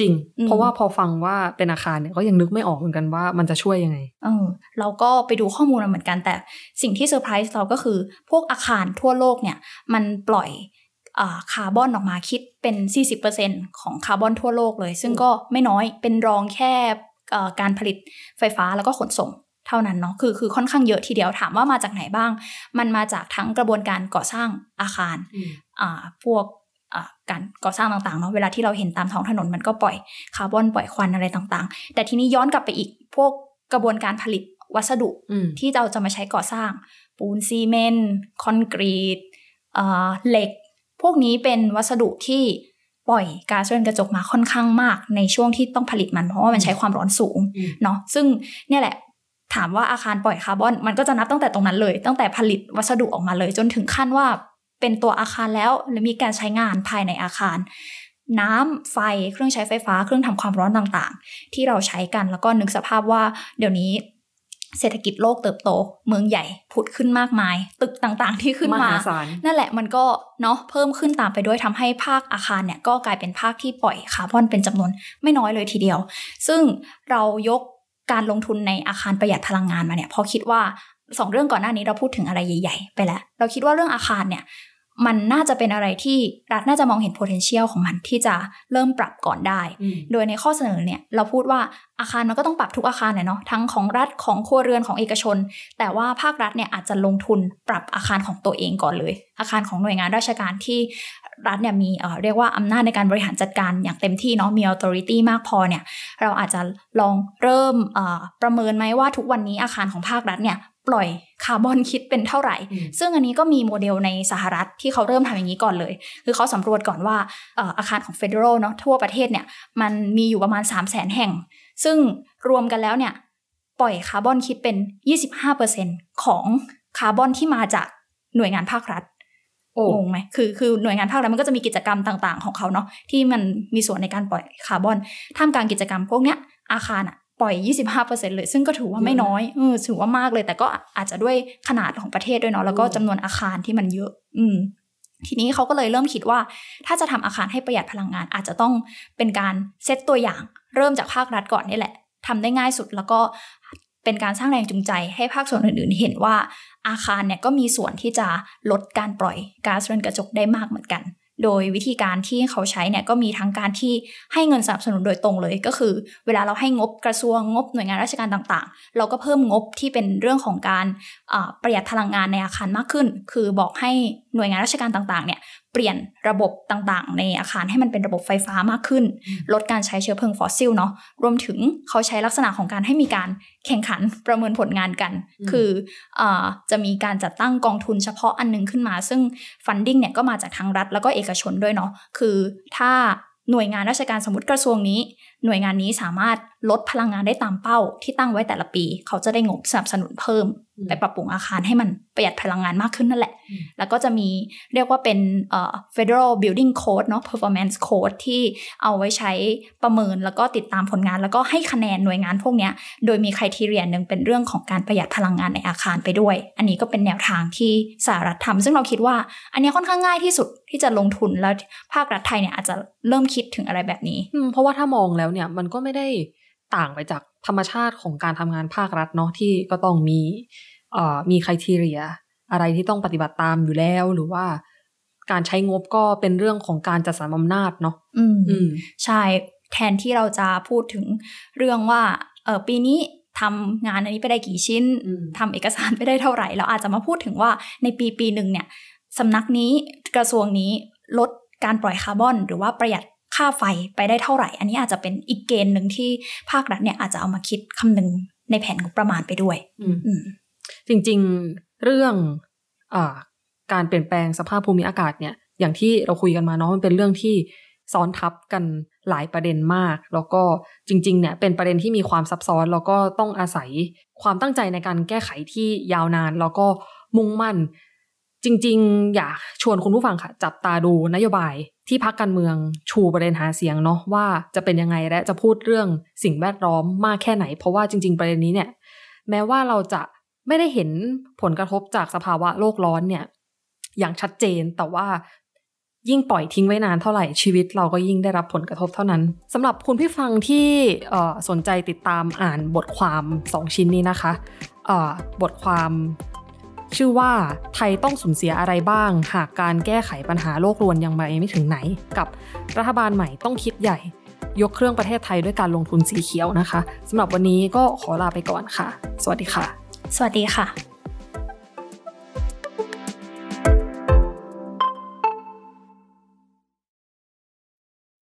จริงอืมเพราะว่าพอฟังว่าเป็นอาคารเนี่ยก็ยังนึกไม่ออกเหมือนกันว่ามันจะช่วยยังไง เออเราก็ไปดูข้อมูลมาเหมือนกันแต่สิ่งที่เซอร์ไพรส์เราก็คือ พวกอาคารทั่วโลกเนี่ย มันปล่อยอาคาร์บอนออกมาคิดเป็น 40%ของคาร์บอนทั่วโลกเลย ซึ่งก็ไม่น้อยเป็นรองแค่เอ่อการผลิตไฟฟ้าแล้วก็ขนส่งเท่านั้นเนาะคือคือค่อนข้างเยอะทีเดียวถามว่ามาจากไหนบ้าง มันมาจากทั้งกระบวนการก่อสร้างอาคารอ่าพวกอ่าการก่อสร้างต่างๆเนาะเวลาที่เราเห็นตามท้องถนนมันก็ปล่อยคาร์บอนปล่อยควันอะไรต่างๆ แต่ทีนี้ย้อนกลับไปอีกพวกกระบวนการผลิตวัสดุอืมที่เราจะมาใช้ก่อสร้าง ปูนซีเมนต์คอนกรีตอ่าเหล็ก พวกนี้เป็นวัสดุที่ปล่อยก๊าซเรือนกระจกมาค่อนข้างมากในช่วงที่ต้องผลิตมันเพราะว่ามันใช้ความร้อนสูงอืมเนาะซึ่งเนี่ยแหละ ถามว่าอาคารปล่อยคาร์บอน มันก็จะนับตั้งแต่ตรงนั้นเลย ตั้งแต่ผลิตวัสดุออกมาเลย จนถึงขั้นว่าเป็นตัวอาคารแล้วหรือมีการใช้งานภายในอาคาร น้ำไฟเครื่องใช้ไฟฟ้าเครื่องทำความร้อนต่างๆ ที่เราใช้กันแล้วก็นึกสภาพว่าเดี๋ยวนี้เศรษฐกิจโลกเติบโต เมืองใหญ่ผุดขึ้นมากมาย ตึกต่างๆ ที่ขึ้นมมาหาศาลนั่นแหละมันก็เนาะเพิ่มขึ้นตามไปด้วยทำให้ภาคอาคารเนี่ยก็กลายเป็นภาคที่ปล่อยคาร์บอนเป็นจำนวนไม่น้อยเลยทีเดียว ซึ่งเรายก การลงทุนในอาคารประหยัดพลังงานมาเนี่ยเพอคิดว่าสองเรื่องก่อนหน้านี้เราพูดถึงอะไรใหญ่ ๆ ไปแล้ว เราคิดว่าเรื่องอาคารเนี่ย มันน่าจะเป็นอะไรที่รัฐน่าจะมองเห็น potential ของมันที่จะเริ่มปรับก่อนได้อืมโดยในข้อเสนอเนี่ยเราพูดว่าอาคารมันก็ต้องปรับทุกอาคารแหละเนาะทั้งของรัฐของครัวเรือนของเอกชน แต่ว่าภาครัฐเนี่ยอาจจะลงทุนปรับอาคารของตัวเองก่อนเลย อาคารของหน่วยงานราชการที่รัฐเนี่ยมีเอ่อเรียกว่าอำนาจในการบริหารจัดการอย่างเต็มที่เนาะมี authority มากพอเนี่ยเราอาจจะลองเริ่มเอ่อประเมินไหมว่าทุกวันนี้อาคารของภาครัฐเนี่ย ปล่อยคาร์บอนคิดเป็นเท่าไหร่อืมซึ่งอันนี้ก็มีโมเดลในสหรัฐที่เขาเริ่มทำอย่างนี้ก่อนเลย คือเขาสำรวจก่อนว่าเอ่ออาคารของ Federal เนาะทั่วประเทศเนี่ยมันมีอยู่ประมาณ 3 0 0แสนแห่ง ซึ่งรวมกันแล้วเนี่ยปล่อยคาร์บอนคิดเป็น 25%ของคาร์บอนที่มาจากหน่วยงานภาครัฐโอ้งงไหมคือคือหน่วยงานภาครัฐมันก็จะมีกิจกรรมต่าง ๆ ของเขาเนาะที่มันมีส่วนในการปล่อยคาร์บอนท่ามกลางกิจกรรมพวกเนี้ยอาคารอะ ปล่อย 25%เลย ซึ่งก็ถือว่าไม่น้อยเออถือว่ามากเลย แต่ก็อาจจะด้วยขนาดของประเทศด้วยเนาะแล้วก็จำนวนอาคารที่มันเยอะ อืมทีนี้เขาก็เลยเริ่มคิดว่า ถ้าจะทำอาคารให้ประหยัดพลังงาน อาจจะต้องเป็นการเซตตัวอย่าง เริ่มจากภาครัฐก่อนนี่แหละทำได้ง่ายสุดแล้วก็เป็นการสร้างแรงจูงใจให้ภาคส่วนอื่นๆ เห็นว่าอาคารเนี่ยก็มีส่วนที่จะลดการปล่อยก๊าซเรือนกระจกได้มากเหมือนกัน โดยวิธีการที่เขาใช้เนี่ยก็มีทั้งการที่ให้เงินสนับสนุนโดยตรงเลย ก็คือ เวลาเราให้งบกระทรวงงบหน่วยงานราชการต่างๆ เราก็เพิ่มงบที่เป็นเรื่องของการประหยัดพลังงานในอาคารมากขึ้น คือบอกให้ หน่วยงานราชการต่างๆเนี่ยเปลี่ยนระบบต่างๆ ในอาคารให้มันเป็นระบบไฟฟ้ามากขึ้น ลดการใช้เชื้อเพลิงฟอสซิลเนาะรวมถึงเขาใช้ลักษณะของการให้มีการแข่งขันประเมินผลงานกันอืมคืออาจะมีการจัดตั้งกองทุนเฉพาะอันหนึงขึ้นมา ซึ่งฟันดิ้งเนี่ยก็มาจากทั้งรัฐแล้วก็เอกชนด้วยเนาะคือถ้าหน่วยงานราชการสมมติกระทรวงนี้ หน่วยงานนี้สามารถลดพลังงานได้ตามเป้าที่ตั้งไว้แต่ละปี เขาจะได้งบสนับสนุนเพิ่มอืมไปปรับปรุงอาคารให้มันประหยัดพลังงานมากขึ้นนั่นแหละอืมแล้วก็จะมีเรียกว่าเป็นเอ่อ Federal Building Code เนาะ Performance Code ที่เอาไว้ใช้ประเมินแล้วก็ติดตามผลงาน แล้วก็ให้คะแนนหน่วยงานพวกเนี้ยโดยมีคุณทีเรียนหนึ่งเป็นเรื่องของการประหยัดพลังงานในอาคารไปด้วย อันนี้ก็เป็นแนวทางที่สหรัฐทำซึ่งเราคิดว่า อันเนี้ยค่อนข้างง่ายที่สุดที่จะลงทุนแล้วภาครัฐไทยเนี่ยอาจจะเริ่มคิดถึงอะไรแบบนี้อืมเพราะว่าถ้ามองแล้วเนี่ยมันก็ไม่ได้ต่างไปจากธรรมชาติของการทำงานภาครัฐเนาะที่ก็ต้องมีเอ่อมีคุณทีเรีย อะไรที่ต้องปฏิบัติตามอยู่แล้วหรือว่าการใช้งบก็เป็นเรื่องของการจัดสรรอำนาจเนาะอืมอืมใช่แทนที่เราจะพูดถึงเรื่องว่าเออปีนี้ทำงานอันนี้ไปได้กี่ชิ้นอืมทำเอกสารไปได้เท่าไหร่ เราอาจจะมาพูดถึงว่าในปีปีหนึ่งเนี่ยสำนักนี้กระทรวงนี้ลดการปล่อยคาร์บอน หรือว่าประหยัด ค่าไฟไปได้เท่าไหร่ อันนี้อาจจะเป็นอีกเกณฑ์หนึ่งที่ภาครัฐเนี่ยอาจจะเอามาคิดคำนึงในแผนงบประมาณไปด้วยอืมอืมจริงๆเรื่องอาการเปลี่ยนแปลงสภาพภูมิอากาศเนี่ย อย่างที่เราคุยกันมาเนาะมันเป็นเรื่องที่ซ้อนทับกันหลายประเด็นมาก แล้วก็จริงๆเนี่ยเป็นประเด็นที่มีความซับซ้อนแล้วก็ต้องอาศัยความตั้งใจในการแก้ไขที่ยาวนาน แล้วก็มุ่งมั่น จริง ๆ อยากชวนคุณผู้ฟังค่ะ จับตาดูนโยบายที่พักการเมืองชูประเด็นหาเสียงเนาะว่าจะเป็นยังไงและจะพูดเรื่องสิ่งแวดล้อมมากแค่ไหน เพราะว่าจริง ๆ ประเด็นนี้เนี่ย แม้ว่าเราจะไม่ได้เห็นผลกระทบจากสภาวะโลกร้อนเนี่ย อย่างชัดเจนแต่ว่ายิ่งปล่อยทิ้งไว้นานเท่าไหร่ชีวิตเราก็ยิ่งได้รับผลกระทบเท่านั้นสำหรับคุณผู้ฟังที่สนใจติดตามอ่านบทความสองชิ้นนี้นะคะบทความ ชื่อว่าไทยต้องสูญเสียอะไรบ้าง หากการแก้ไขปัญหาโลกรวนยังไปไม่ถึงไหน กับรัฐบาลใหม่ต้องคิดใหญ่ ยกเครื่องประเทศไทยด้วยการลงทุนสีเขียวนะคะสำหรับวันนี้ก็ขอลาไปก่อนค่ะ สวัสดีค่ะ สวัสดีค่ะ